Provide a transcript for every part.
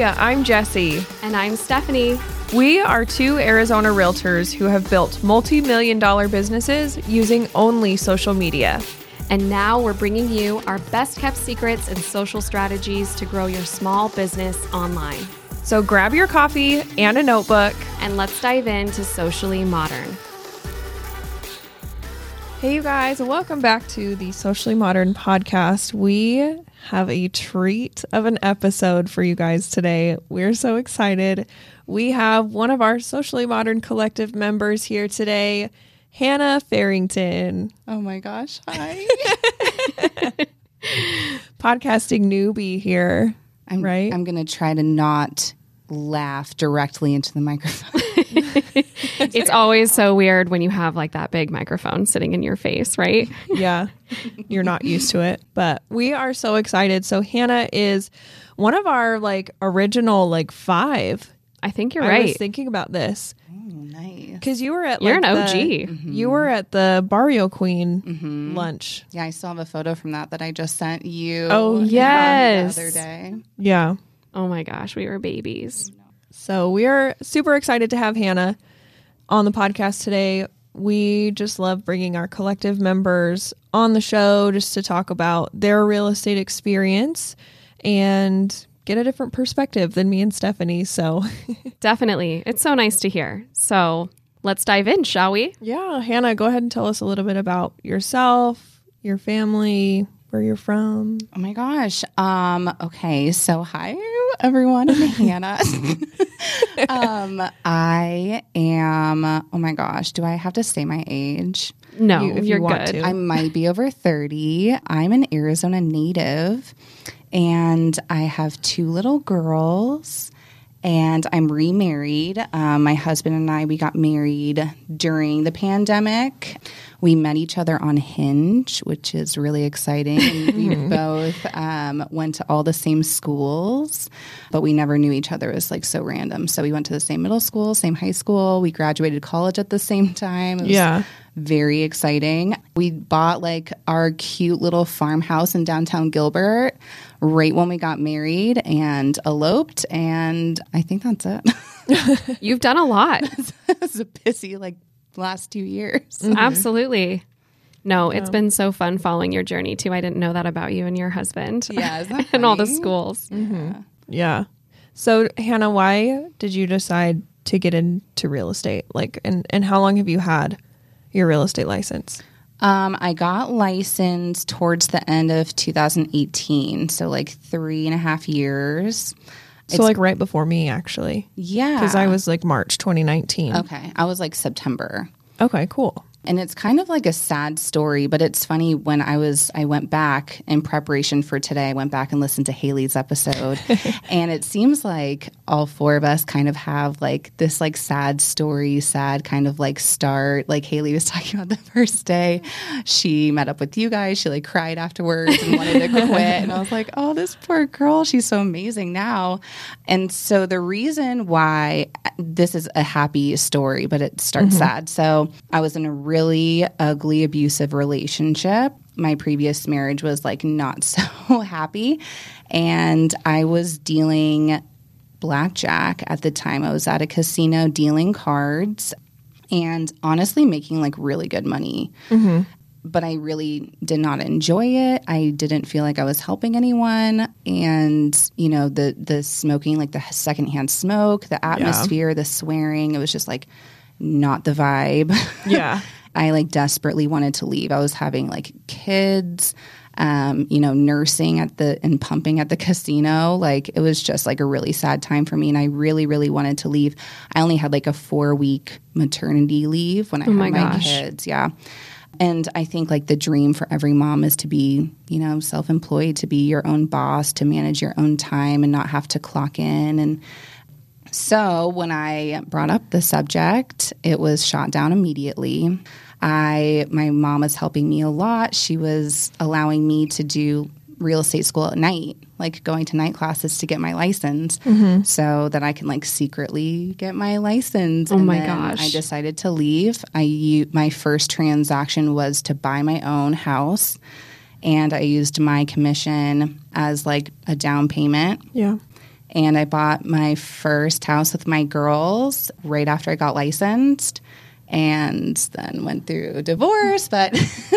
I'm Jesse. And I'm Stephanie. We are two Arizona realtors who have built multi million dollar businesses using only social media. And now we're bringing you our best kept secrets and social strategies to grow your small business online. So grab your coffee and a notebook. And let's dive into Socially Modern. Hey, you guys, welcome back to the Socially Modern podcast. We have a treat of an episode for you guys today. We're so excited. We have one of our Socially Modern Collective members here today, Hannah Farrington. Oh my gosh. Hi. Podcasting newbie here. I'm, right? I'm going to try to not laugh directly into the microphone. it's always so weird when you have like that big microphone sitting in your face, right? Yeah. You're not used to it, but we are so excited. So Hannah is one of our like original like 5. I think you're right. I right. was thinking about this Oh, nice. because you were at You're like, an the- OG. Mm-hmm. You were at the Barrio Queen lunch. Yeah, I still have a photo from that that I just sent you. Oh, yes. The other day. Yeah. Oh my gosh, we were babies. So we are super excited to have Hannah on the podcast today. We just love bringing our collective members on the show just to talk about their real estate experience and get a different perspective than me and Stephanie. So, Definitely. It's so nice to hear. So let's dive in, shall we? yeah, Hannah, go ahead and tell us a little bit about yourself, your family, where you're from. Oh my gosh. Um, okay, so hi everyone, I'm Hannah. um, I am oh my gosh, do I have to say my age? No, You- if you you're want good. to. I might be over 30. I'm an Arizona native and I have two little girls and I'm remarried. Um, my husband and I, we got married during the pandemic. We met each other on Hinge, which is really exciting. We both um, went to all the same schools, but we never knew each other. It was like so random. So we went to the same middle school, same high school. We graduated college at the same time. It was Yeah. Very exciting. We bought like our cute little farmhouse in downtown Gilbert right when we got married and eloped. And I think that's it. You've done a lot. it was a busy like last two years. Mm-hmm. Mm-hmm. Absolutely. No, it's been so fun following your journey too. I didn't know that about you and your husband. Yeah, isn't that and all the funny? schools. Mm-hmm. Yeah. So, Hannah, why did you decide to get into real estate? Like, and, and how long have you had your real estate license? Um, I got licensed towards the end of 2018. So like three and a half years. So, like, right before me, actually. Yeah. Because I was like March 2019. Okay. I was like September. Okay, cool. And it's kind of like a sad story, but it's funny when I was I went back in preparation for today, I went back and listened to Haley's episode. and it seems like all four of us kind of have like this like sad story, sad kind of like start. Like Haley was talking about the first day she met up with you guys. She like cried afterwards and wanted to quit. And I was like, oh, this poor girl, she's so amazing now. And so the reason why uh, this is a happy story, but it starts mm-hmm. sad. So I was in a really ugly, abusive relationship. My previous marriage was like not so happy. And I was dealing blackjack at the time. I was at a casino dealing cards and honestly making like really good money. Mm-hmm. But I really did not enjoy it. I didn't feel like I was helping anyone. And, you know, the the smoking, like the secondhand smoke, the atmosphere, the swearing, it was just like not the vibe. Yeah. I like desperately wanted to leave. I was having like kids, um, you know, nursing at the and pumping at the casino. Like it was just like a really sad time for me, and I really, really wanted to leave. I only had like a four week maternity leave when I had my my, gosh. kids. Yeah. And I think like the dream for every mom is to be, you know, self employed, to be your own boss, to manage your own time and not have to clock in. And so when I brought up the subject, it was shot down immediately. I my mom was helping me a lot. She was allowing me to do real estate school at night, like going to night classes to get my license mm-hmm. so that I can like secretly get my license. Oh And my gosh. I decided to leave. I my first transaction was to buy my own house and I used my commission as like a down payment Yeah. And I bought my first house with my girls right after I got licensed and then went through divorce. But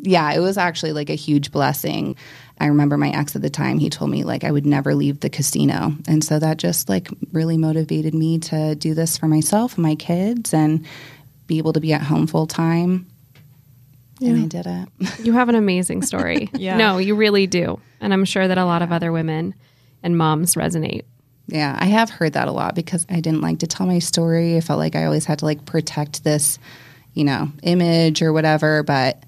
yeah, it was actually like a huge blessing. I remember my ex at the time, he told me like I would never leave the casino. And so that just like really motivated me to do this for myself and my kids and be able to be at home full time. And I did it. You have an amazing story. Yeah. No, you really do. And I'm sure that a lot of other women and moms resonate. Yeah, I have heard that a lot because I didn't like to tell my story. I felt like I always had to like protect this, you know, image or whatever. But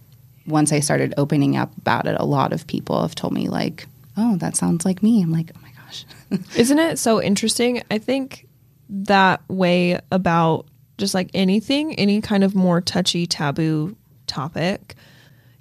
once I started opening up about it, a lot of people have told me like, "Oh, that sounds like me." I'm like, "Oh my gosh." Isn't it so interesting? I think that way about just like anything, any kind of more touchy, taboo topic,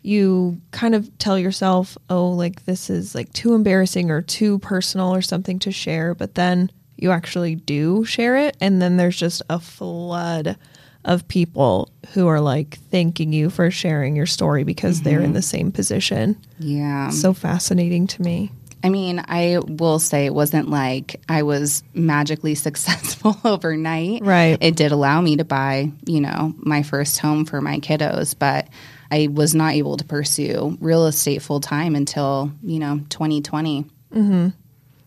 you kind of tell yourself, oh, like this is like too embarrassing or too personal or something to share. But then you actually do share it. And then there's just a flood of people who are like thanking you for sharing your story because they're in mm-hmm. the same position. yeah. So fascinating to me. I mean, I will say it wasn't like I was magically successful overnight. Right. It did allow me to buy, you know, my first home for my kiddos, but I was not able to pursue real estate full time until, you know, 2020.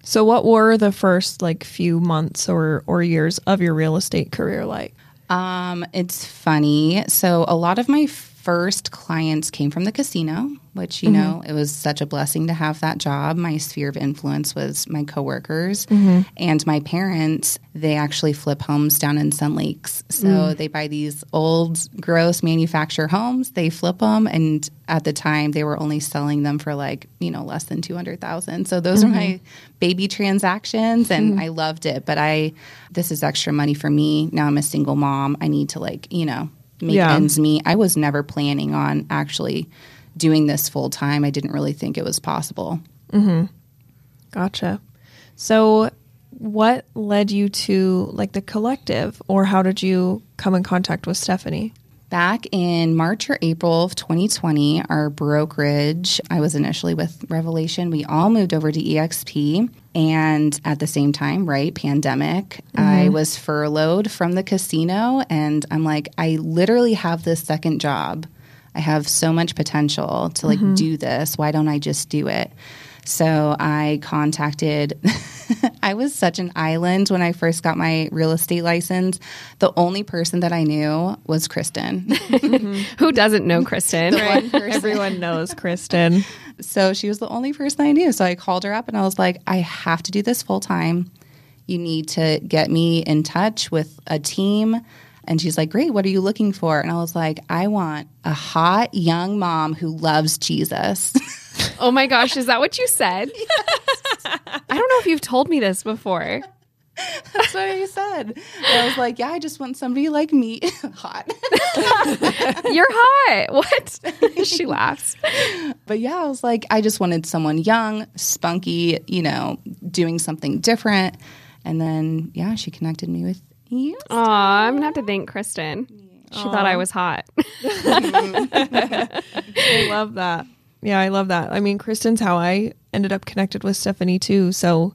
So what were the first like few months or or years of your real estate career like? Um, it's funny. So a lot of my first clients came from the casino, which you mm-hmm. know it was such a blessing to have that job. My sphere of influence was my coworkers mm-hmm. and my parents. They actually flip homes down in Sun Lakes, so mm. they buy these old, gross manufactured homes. They flip them, and at the time they were only selling them for like you know less than two hundred thousand. So those are my mm-hmm. baby transactions, and I loved it. But I, this is extra money for me. Now I'm a single mom. I need to like you know make Yeah. ends meet. I was never planning on actually doing this full time. I didn't really think it was possible. Mm-hmm. Gotcha. So what led you to like the collective or how did you come in contact with Stephanie? Back in March or April of 2020, our brokerage, I was initially with Revelation, we all moved over to EXP. And at the same time, right, pandemic, I mm-hmm. was furloughed from the casino. And I'm like, I literally have this second job. I have so much potential to like mm-hmm. do this. Why don't I just do it? So I contacted, I was such an island when I first got my real estate license. The only person that I knew was Kristen. Who doesn't know Kristen? One person. Everyone knows Kristen. So she was the only person I knew. So I called her up and I was like, I have to do this full time. You need to get me in touch with a team. And she's like, Great, what are you looking for? And I was like, I want a hot young mom who loves Jesus. Oh my gosh, is that what you said? I don't know if you've told me this before. That's what I said. And I was like, Yeah, I just want somebody like me. hot. You're hot. What? she laughs. But yeah, I was like, I just wanted someone young, spunky, you know, doing something different. And then, yeah, she connected me with you. Aw, I'm gonna have to thank Kristen. She thought I was hot. I love that. Yeah, I love that. I mean, Kristen's how I ended up connected with Stephanie too. So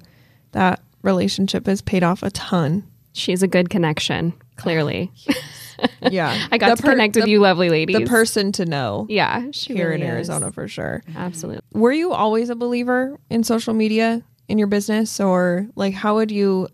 that relationship has paid off a ton. She's a good connection, clearly. Yeah. I got The to per- connect with the- you lovely ladies. The person to know Yeah, here really in is. Arizona for sure. Absolutely. Were you always a believer in social media in your business or like how would you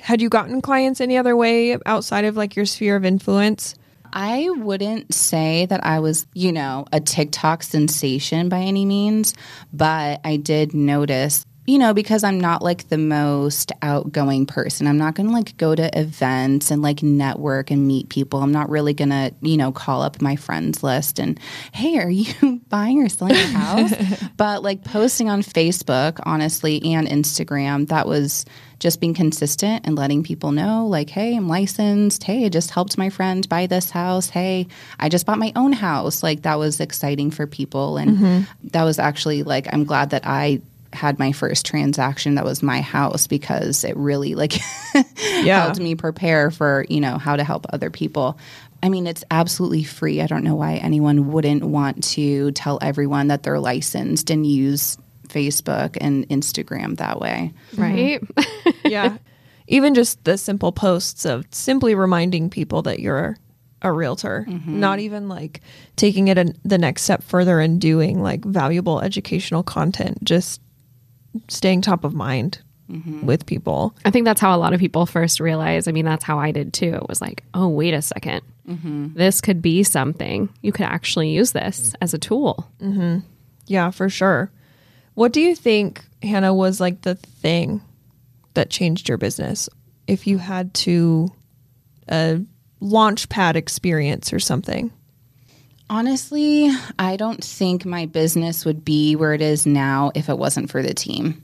had you gotten clients any other way outside of like your sphere of influence? I wouldn't say that I was, you know, a TikTok sensation by any means, but I did notice, you know, because I'm not like the most outgoing person. I'm not going to like go to events and like network and meet people. I'm not really going to, you know, call up my friends list and, hey, are you buying or selling a house? but like posting on Facebook, honestly, and Instagram, that was just being consistent and letting people know, like, hey, I'm licensed. Hey, I just helped my friend buy this house. Hey, I just bought my own house. Like, that was exciting for people. And mm-hmm. that was actually like, I'm glad that I had my first transaction that was my house because it really like Yeah. helped me prepare for you know how to help other people i mean it's absolutely free i don't know why anyone wouldn't want to tell everyone that they're licensed and use Facebook and Instagram that way. Right? Mm-hmm. yeah. Even just the simple posts of simply reminding people that you're a realtor, mm-hmm. not even like taking it an, the next step further and doing like valuable educational content, just staying top of mind mm-hmm. with people. I think that's how a lot of people first realize. I mean, that's how I did too. It was like, oh, wait a 2nd mm-hmm. This could be something. You could actually use this mm-hmm. as a tool. Yeah, for sure. What do you think, Hannah, was like the thing that changed your business? If you had to a launch pad experience or something. Honestly, I don't think my business would be where it is now if it wasn't for the team.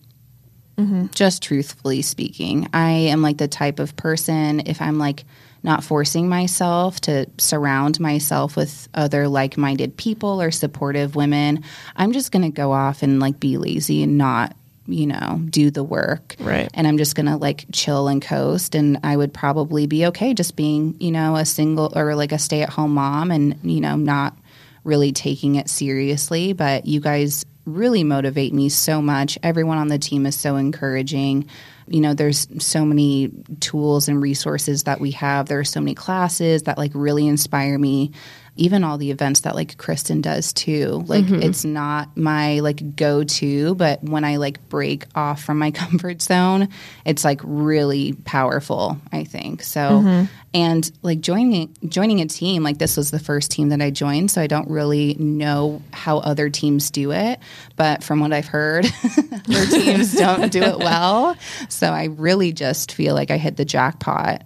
Mm-hmm. Just truthfully speaking, I am like the type of person, if I'm like not forcing myself to surround myself with other like minded people or supportive women, I'm just going to go off and like be lazy and not, you know, do the work. Right. And I'm just going to like chill and coast. And I would probably be okay just being, you know, a single or like a stay at home mom and, you know, not really taking it seriously. But you guys really motivate me so much. Everyone on the team is so encouraging. You know, there's so many tools and resources that we have. There are so many classes that like really inspire me. Even all the events that like Kristen does too. Like mm-hmm. it's not my like go to, but when I like break off from my comfort zone, it's like really powerful, I think. So mm-hmm. and like joining joining a team, like this was the first team that I joined, so I don't really know how other teams do it. But from what I've heard, other teams don't do it well. So I really just feel like I hit the jackpot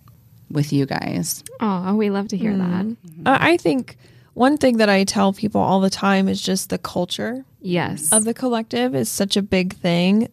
with you guys. Oh, we love to hear that. Uh, I think one thing that I tell people all the time is just the culture Yes. of the collective is such a big thing.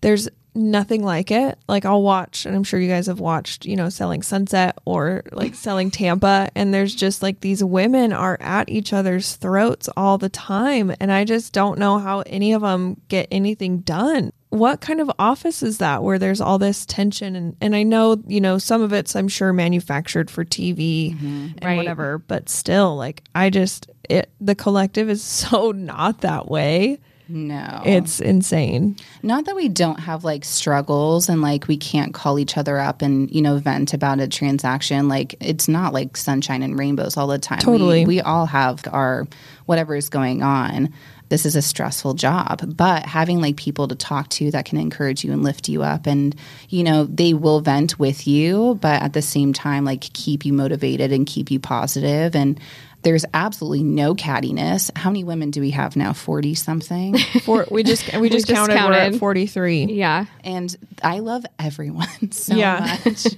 There's nothing like it. Like I'll watch, and I'm sure you guys have watched, you know, Selling Sunset or like Selling Tampa, and there's just like these women are at each other's throats all the time, and I just don't know how any of them get anything done. What kind of office is that where there's all this tension and and I know, you know, some of it's I'm sure manufactured for TV mm-hmm. and Right. whatever, but still like I just it the collective is so not that way. No. It's insane. Not that we don't have like struggles and like we can't call each other up and, you know, vent about a transaction. Like it's not like sunshine and rainbows all the time. We- Totally. We, all have our whatever is going on. This is a stressful job, but having like people to talk to that can encourage you and lift you up and, you know, they will vent with you, but at the same time, like keep you motivated and keep you positive. And there's absolutely no cattiness. How many women do we have now? 40 something? For we just we just just counted, we're at counted. 43. yeah. and I love everyone so Yeah. much.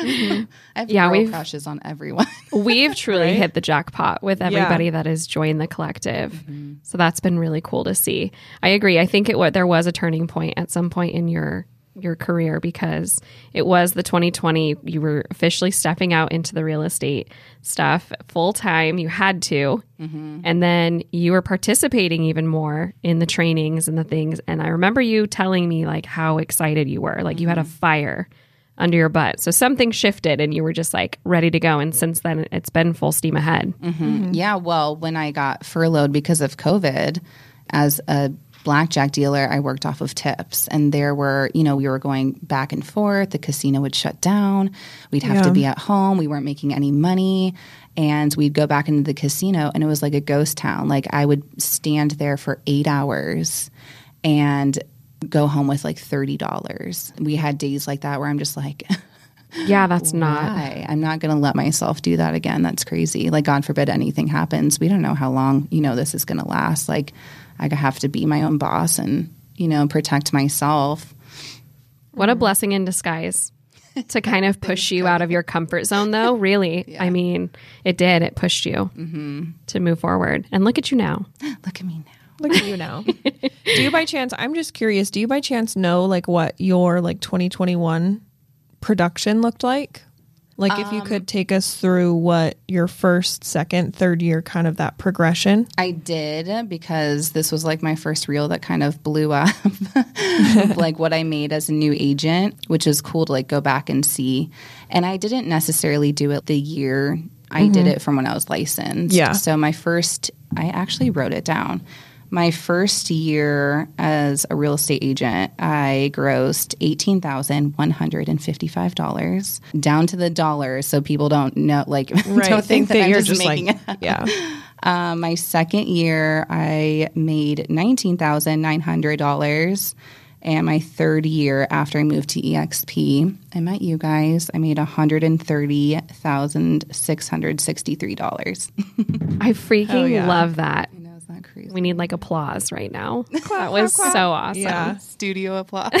Mm-hmm. I have Yeah, we've- crushes on everyone. We've truly Right? hit the jackpot with everybody that has joined the collective. Mm-hmm. So that's been really cool to see. I agree. I think it what there was a turning point at some point in your your career because it was the 2020 you were officially stepping out into the real estate stuff full time you had to. Mm-hmm. And then you were participating even more in the trainings and the things. And i remember you telling me like how excited you were like you had a mm-hmm. fire under your butt. So something shifted and you were just like ready to go. And since then it's been full steam ahead. Mm-hmm. Yeah, well, when I got furloughed because of COVID as a blackjack dealer, I worked off of tips. And there were, you know, we were going back and forth. The casino would shut down. We'd have to be at home. We weren't making any money. And we'd go back into the casino and it was like a ghost town. Like I would stand there for eight hours and go home with like $30. We had days like that where I'm just like, yeah that's not why? I'm not going to let myself do that again. That's crazy. Like, God forbid anything happens. We don't know how long, you know, this is going to last. Like, I have to be my own boss and, you know, protect myself. What a blessing in disguise to kind of push you out of your comfort zone, though. Really, I mean, it did. It pushed you mm-hmm. to move forward. And look at you now. Look at me now. Look at you now. do you by chance I'm just curious, do you by chance know like what your like 2021 production looked like? Like if you um, could take us through what your first, second, third year kind of that progression. I did because this was like my first reel that kind of blew up, like what I made as a new agent, which is cool to like go back and see. And I didn't necessarily do it the year I did mm-hmm. it from when I was licensed. Yeah. So my first, I actually wrote it down. My first year as a real estate agent, I grossed $18,155 down to the dollar so people don't know, like, Right. don't think that, I'm you're just, making like, it. yeah. Uh, my second year, I made $19,900. And my third year after I moved to EXP, I met you guys. I made $130,663. I freaking yeah. love that. I know, is that crazy? We need like applause right now. that was so awesome. Yeah. Studio applause.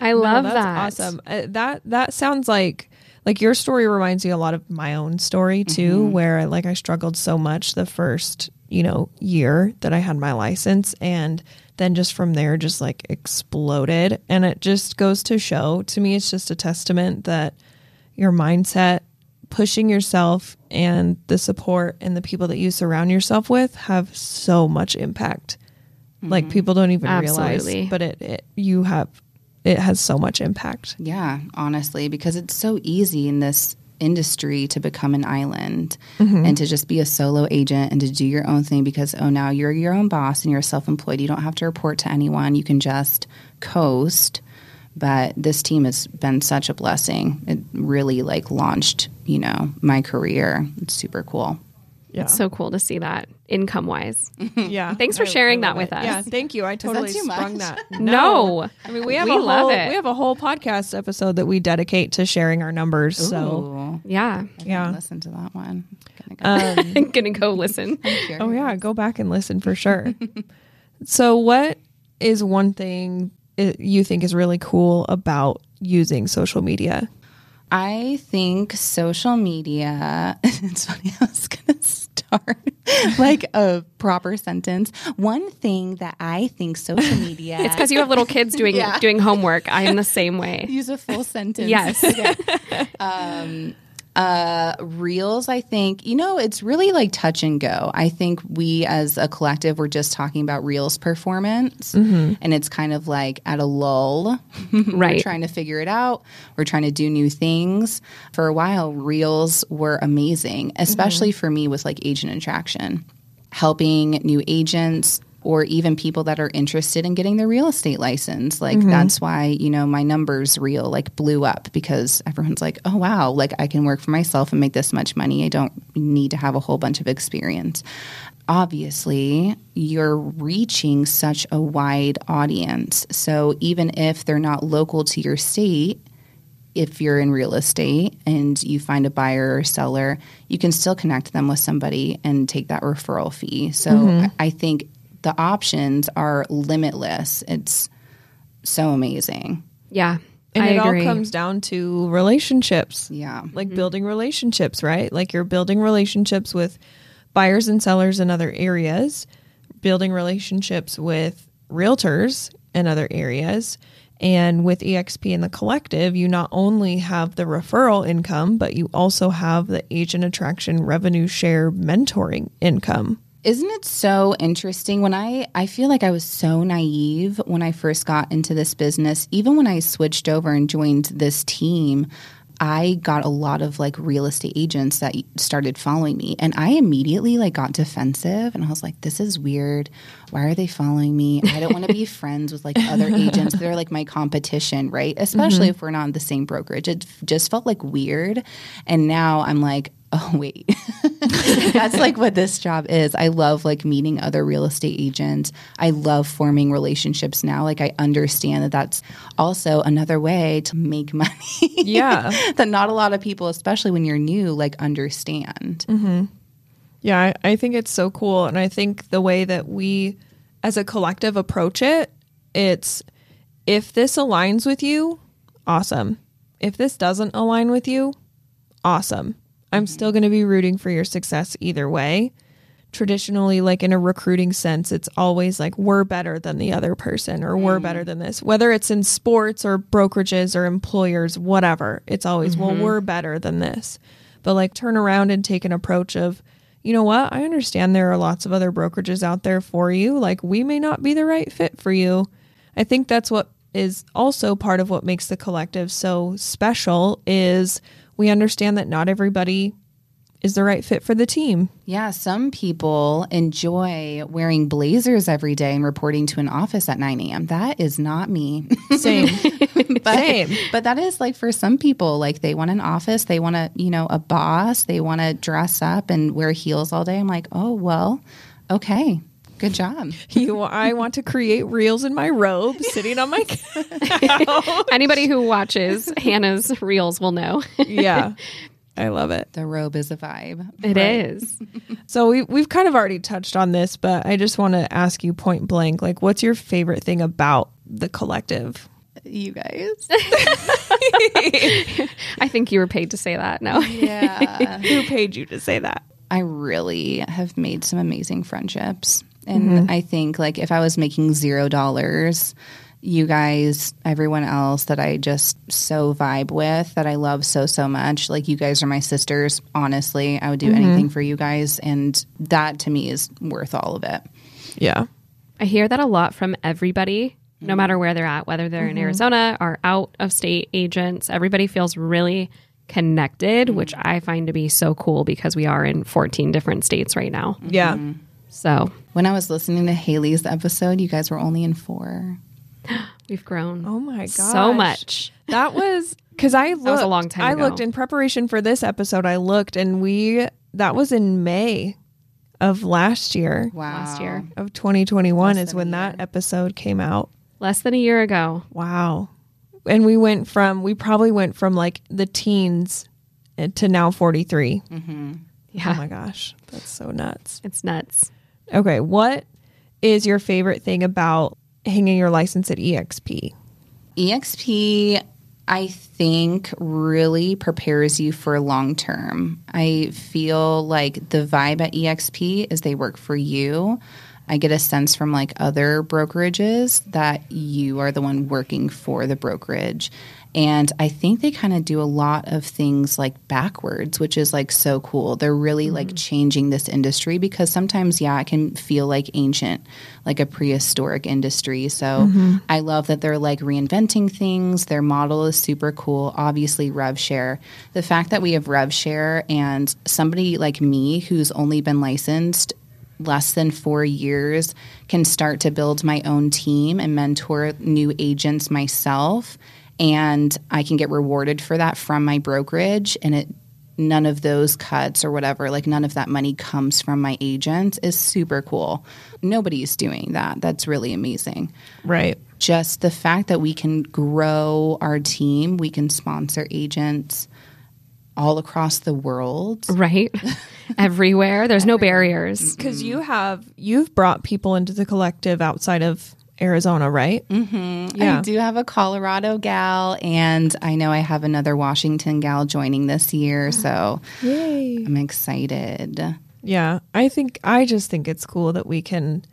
I love No, that's that. awesome. Uh, that that sounds like like your story reminds me a lot of my own story too, where like I struggled so much the first you know year that I had my license, and then just from there just like exploded, and it just goes to show to me it's just a testament that your mindset pushing yourself and the support and the people that you surround yourself with have so much impact. Like mm-hmm. people don't even Absolutely. realize but it, it you have it has so much impact. Yeah, honestly, because it's so easy in this industry to become an island mm-hmm. and to just be a solo agent and to do your own thing because oh now you're your own boss and you're self-employed. You don't have to report to anyone. You can just coast but this team has been such a blessing it really like launched you know my career it's super cool yeah It's So cool to see that income wise. yeah Thanks for I- sharing I that with it. us. yeah thank you i totally too sprung much? that No. i mean we have We a love whole it. we have a whole podcast episode that we dedicate to sharing our numbers so Ooh, Yeah. yeah listen to that one Gonna go. um, Gonna go listen. oh yeah go back and listen for sure so what is one thing i- you think is really cool about using social media I think social media, it's funny, I was going to start like a proper sentence. One thing that I think social media. It's because you have little kids doing Yeah. doing homework. I am the same way. Use a full sentence. Yes. Um, Uh, reels, I think, you know, it's really like touch and go. I think we as a collective, we're just talking about reels performance and it's kind of like at a lull. we're Right. trying to figure it out. We're trying to do new things. For a while, reels were amazing, especially for me with like agent attraction, helping new agents or even people that are interested in getting their real estate license. Like mm-hmm. that's why, you know, my numbers real like blew up because everyone's like, "Oh wow, like I can work for myself and make this much money. I don't need to have a whole bunch of experience." Obviously, you're reaching such a wide audience. So even if they're not local to your state, if you're in real estate and you find a buyer or seller, you can still connect them with somebody and take that referral fee. So mm-hmm. I, I think the options are limitless. It's so amazing. Yeah. and I it agree. all comes down to relationships Yeah. like mm-hmm. building relationships, right? Like you're building relationships with buyers and sellers in other areas, building relationships with realtors in other areas. And with EXP and the collective, you not only have the referral income, but you also have the agent attraction revenue share mentoring income. Isn't it so interesting? When I I feel like I was so naive when I first got into this business. Even when I switched over and joined this team I got a lot of like real estate agents that started following me. And I immediately like got defensive and I was like this is weird. Why are they following me? I don't want to be friends with like other agents. They're like my competition right? Especially mm-hmm. if we're not in the same brokerage. It just felt like weird. And now I'm like oh wait that's like what this job is i love like meeting other real estate agents i love forming relationships now like i understand that that's also another way to make money Yeah. that not a lot of people especially when you're new like understand mm-hmm. Yeah, I, I think it's so cool. And I think the way that we as a collective approach it, it's if this aligns with you, awesome. If this doesn't align with you, awesome. I'm still going to be rooting for your success either way. Traditionally, like in a recruiting sense, it's always like we're better than the other person or we're better mm. than this. Whether it's in sports or brokerages or employers, whatever, it's always, well, mm-hmm. we're better than this. But like turn around and take an approach of, you know what? I understand there are lots of other brokerages out there for you. Like we may not be the right fit for you. I think that's what is also part of what makes the collective so special is we understand that not everybody is the right fit for the team. Yeah, some people enjoy wearing blazers every day and reporting to an office at 9 a.m. That is not me. Same. but, Same. But that is like for some people, like they want an office, they want a, you know, a boss, they want to dress up and wear heels all day. I'm like, oh, well, okay. Good job. You, I want to create reels in my robe, sitting on my couch. Anybody who watches Hannah's reels will know. yeah, I love it. The robe is a vibe. It is. So we we've kind of already touched on this, but I just want to ask you point blank, like, what's your favorite thing about the collective? You guys. I think you were paid to say that. No. Yeah. Who paid you to say that? I really have made some amazing friendships. And mm-hmm. I think like if I was making zero dollars, you guys, everyone else that I just so vibe with, that I love so so much, like you guys are my sisters. Honestly, I would do mm-hmm. anything for you guys, and that to me is worth all of it. Yeah. I hear that a lot from everybody, no mm-hmm. matter where they're at, whether they're in Arizona or out of state agents. Everybody feels really connected, which I find to be so cool because we are in 14 different states right now. Yeah. So When I was listening to Haley's episode, you guys were only in four. we've grown Oh my god, so much. That was because I looked. was a long time I ago. looked in preparation for this episode. I looked, and we that was in May of last year Wow. Last year. of 2021 Less is when that episode came out. Less than a year ago. Wow. And we went from we probably went from like the teens uh, to now 43. Yeah. Oh my gosh, that's so nuts. It's nuts. Okay, what is your favorite thing about hanging your license at EXP? EXP, I think, really prepares you for long term. I feel like the vibe at EXP is they work for you. I get a sense from like other brokerages that you are the one working for the brokerage. And I think they kind of do a lot of things like backwards, which is like so cool. They're really like mm-hmm. changing this industry because sometimes, yeah, it can feel like ancient, like a prehistoric industry. So mm-hmm. I love that they're like reinventing things. Their model is super cool. Obviously, RevShare. The fact that we have RevShare and somebody like me who's only been licensed less than four years can start to build my own team and mentor new agents myself and i can get rewarded for that from my brokerage and it none of those cuts or whatever like none of that money comes from my agent is super cool nobody's doing that that's really amazing Right. just the fact that we can grow our team we can sponsor agents all across the world Right? Everywhere. There's no barriers. Mm-hmm. Because you have you've brought people into the collective outside of Arizona, right? Mm-hmm. Yeah. I do have a Colorado gal, and I know I have another Washington gal joining this year, so Yay. I'm excited. Yeah. I think I just think it's cool that we can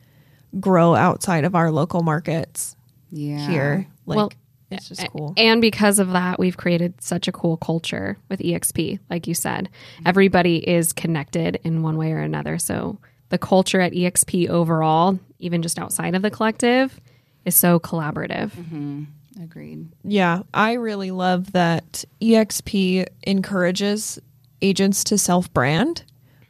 grow outside of our local markets Yeah. here. Like Well, it's just cool. And because of that, we've created such a cool culture with EXP. Like you said, everybody is connected in one way or another. So the culture at EXP overall, even just outside of the collective, is so collaborative. Mm-hmm. Agreed. Yeah, I really love that EXP encourages agents to self brand,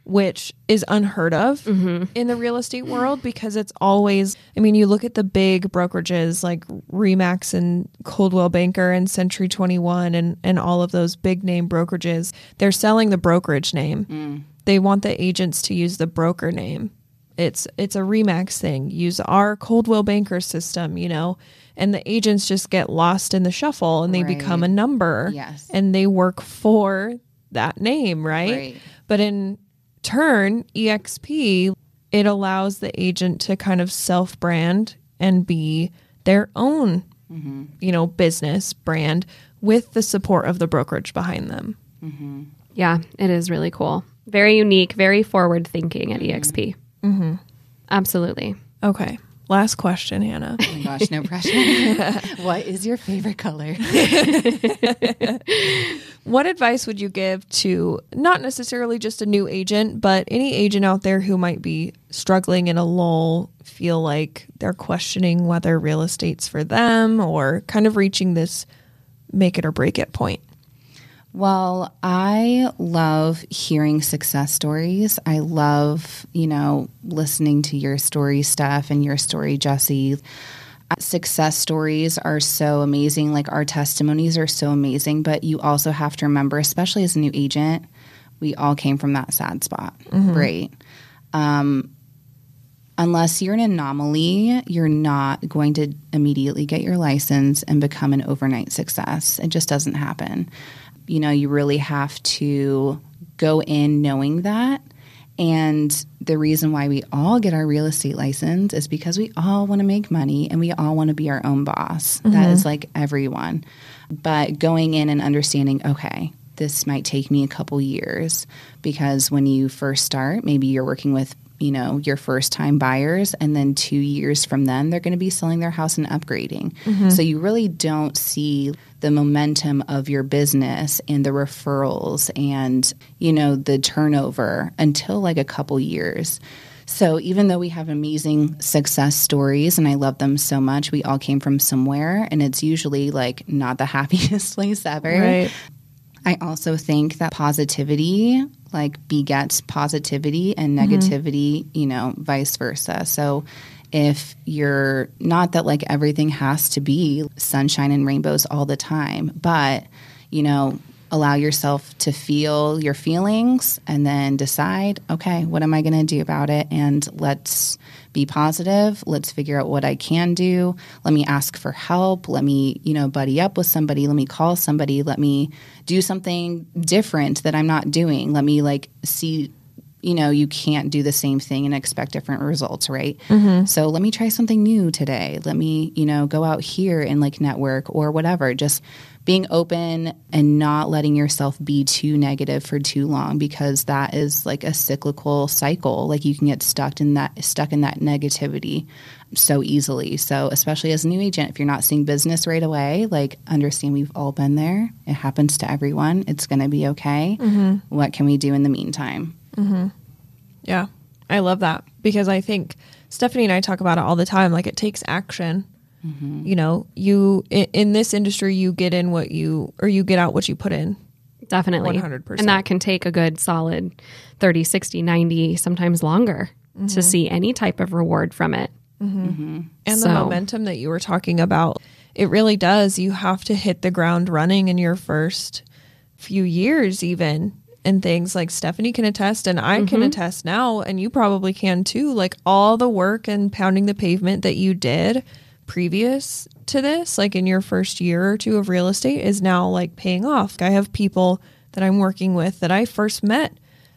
which is unheard of mm-hmm. in the real estate world because it's always, I mean, you look at the big brokerages like Remax and Coldwell Banker and Century 21 and, and all of those big name brokerages, they're selling the brokerage name. Mm. They want the agents to use the broker name. It's it's a Remax thing. Use our Coldwell Banker system, you know, and the agents just get lost in the shuffle and they Right. become a number. Yes. And they work for that name, right? Right. But in turn, EXP, it allows the agent to kind of self brand and be their own, mm-hmm. you know, business brand with the support of the brokerage behind them. Mm-hmm. Yeah, it is really cool. Very unique, very forward thinking at EXP. Mm-hmm. Absolutely. Okay. Last question, Hannah. Oh my gosh, no pressure. what is your favorite color? What advice would you give to not necessarily just a new agent, but any agent out there who might be struggling in a lull, feel like they're questioning whether real estate's for them or kind of reaching this make it or break it point? Well, I love hearing success stories. I love, you know, listening to your story stuff and your story, Jesse. Success stories are so amazing. Like our testimonies are so amazing, but you also have to remember, especially as a new agent, we all came from that sad spot, right? Um, unless you're an anomaly, you're not going to immediately get your license and become an overnight success. It just doesn't happen you know, you really have to go in knowing that. And the reason why we all get our real estate license is because we all want to make money and we all want to be our own boss. Mm-hmm. That is like everyone. But going in and understanding, okay, this might take me a couple years because when you first start, maybe you're working with you know your first time buyers and then two years from then they're going to be selling their house and upgrading mm-hmm. so you really don't see the momentum of your business and the referrals and you know the turnover until like a couple years so even though we have amazing success stories and I love them so much, we all came from somewhere and it's usually like not the happiest place ever. Right. I also think that positivity like begets positivity and mm-hmm. negativity, mm-hmm. you know, vice versa. So if you're not that like everything has to be sunshine and rainbows all the time, but you know, allow yourself to feel your feelings and then decide, okay, what am I going to do about it? And let's be positive. Let's figure out what I can do. Let me ask for help. Let me, you know, buddy up with somebody. Let me call somebody. Let me do something different that I'm not doing. Let me like see you know, you can't do the same thing and expect different results, right? Mm-hmm. So let me try something new today. Let me, you know, go out here and like network or whatever. Just being open and not letting yourself be too negative for too long because that is like a cyclical cycle. Like you can get stuck in that stuck in that negativity so easily. So especially as a new agent if you're not seeing business right away like understand we've all been there. It happens to everyone. It's going to be okay. Mm-hmm. what can we do in the meantime? Mm-hmm. yeah. I love that because i think stephanie and i talk about it all the time. Like it takes action Mm-hmm. You know, you in, in, this industry, you get in what you or you get out what you put in. Definitely. 100%. And that can take a good solid 30, 60, 90, sometimes longer mm-hmm. to see any type of reward from it. Mm-hmm. mm-hmm. And so, the momentum that you were talking about, it really does. You have to hit the ground running in your first few years, even and things like Stephanie can attest and I mm-hmm. can attest now and you probably can too like all the work and pounding the pavement that you did previous to this, like in your first year or two of real estate, is now like paying off. I have people that I'm working with that I first met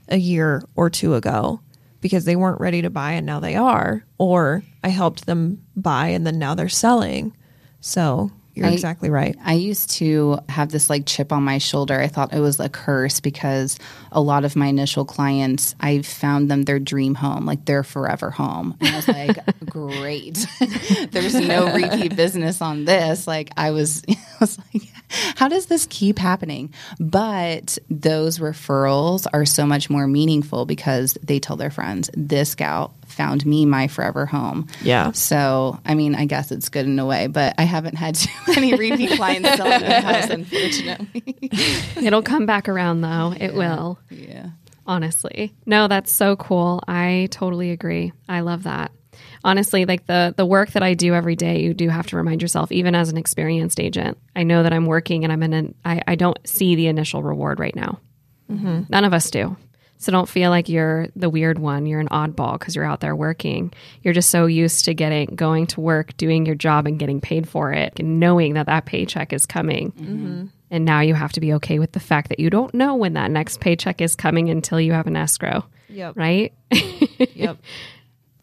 a year or two ago because they weren't ready to buy and now they are, or I helped them buy and then now they're selling. So you're I, exactly right. I used to have this like chip on my shoulder. I thought it was a curse because a lot of my initial clients, I found them their dream home, like their forever home. And I was like, great. There's no repeat business on this. Like I was, I was like, how does this keep happening? But those referrals are so much more meaningful because they tell their friends, this gal found me my forever home. Yeah. So, I mean, I guess it's good in a way, but I haven't had too many repeat clients selling the house, unfortunately. It'll come back around though. It yeah. will. Yeah. Honestly. No, that's so cool. I totally agree. I love that. Honestly, like the the work that I do every day, you do have to remind yourself, even as an experienced agent. I know that I'm working and I'm in an I, I don't see the initial reward right now. Mm-hmm. None of us do. So don't feel like you're the weird one. You're an oddball because you're out there working. You're just so used to getting going to work, doing your job, and getting paid for it, and knowing that that paycheck is coming. Mm-hmm. And now you have to be okay with the fact that you don't know when that next paycheck is coming until you have an escrow. Yep. Right. yep.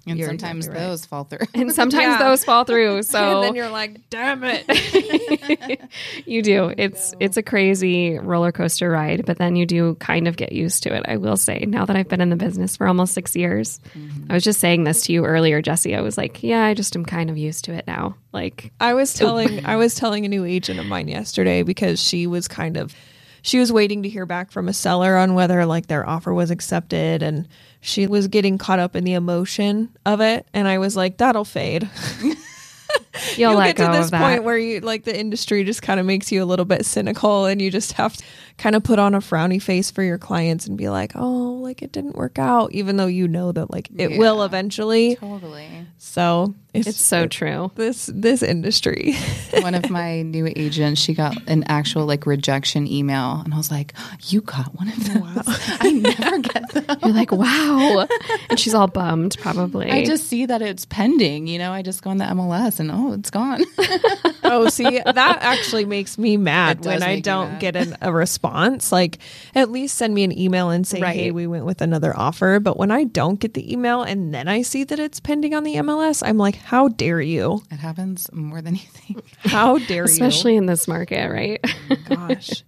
And you're sometimes exactly right. those fall through. And sometimes yeah. those fall through. So and then you're like, damn it. you do. It's it's a crazy roller coaster ride, but then you do kind of get used to it, I will say. Now that I've been in the business for almost six years. Mm-hmm. I was just saying this to you earlier, Jesse. I was like, yeah, I just am kind of used to it now. Like I was telling I was telling a new agent of mine yesterday because she was kind of she was waiting to hear back from a seller on whether like their offer was accepted and she was getting caught up in the emotion of it and I was like that'll fade. You'll, let get to this point where you like the industry just kind of makes you a little bit cynical and you just have to kind of put on a frowny face for your clients and be like, "Oh, like it didn't work out," even though you know that like it will eventually. Totally. So it's, it's so true. this this industry. One of my new agents, she got an actual like rejection email, and I was like, "You got one of those? I never get them. You're like, wow. and she's all bummed, probably. I just see that it's pending. You know, I just go on the MLS, and oh, it's gone. oh, see, that actually makes me mad when I don't get an, a response. Like, at least send me an email and say, Right. "Hey, we went with another offer." But when I don't get the email and then I see that it's pending on the MLS, I'm like, "How dare you? it happens more than you think. How dare you? especially in this market, right? you?" Gosh.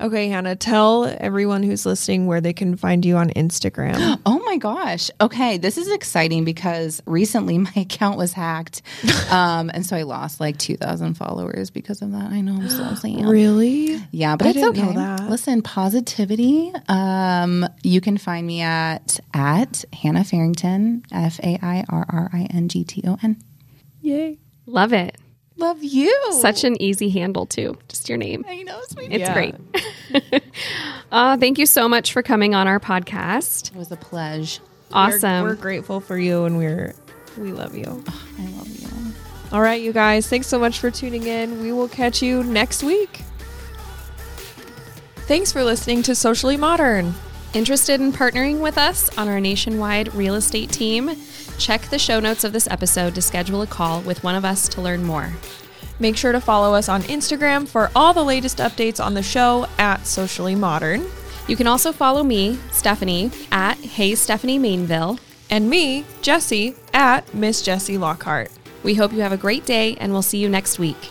Okay, Hannah, tell everyone who's listening where they can find you on Instagram. Oh my gosh. Okay, this is exciting because recently my account was hacked, um, and so I lost like two thousand followers because of that. I know I'm so sad. really? Yeah, but I it's didn't okay. know that. Listen, positivity. Um, you can find me at at Hannah Fairrington, F A I R R I N G T O N. Yay! Love it. Love you. Such an easy handle, too. Just your name. I know, sweet. It's Yeah. great. uh, thank you so much for coming on our podcast. It was a pleasure. Awesome. We're, we're grateful for you, and we're we love you. I love you. All right, you guys, thanks so much for tuning in. We will catch you next week. Thanks for listening to Socially Modern. Interested in partnering with us on our nationwide real estate team? Check the show notes of this episode to schedule a call with one of us to learn more. Make sure to follow us on Instagram for all the latest updates on the show at Socially Modern. You can also follow me, Stephanie, at Hey Stephanie Mainville. And me, Jesse, at Miss Jessie Lockhart. We hope you have a great day and we'll see you next week.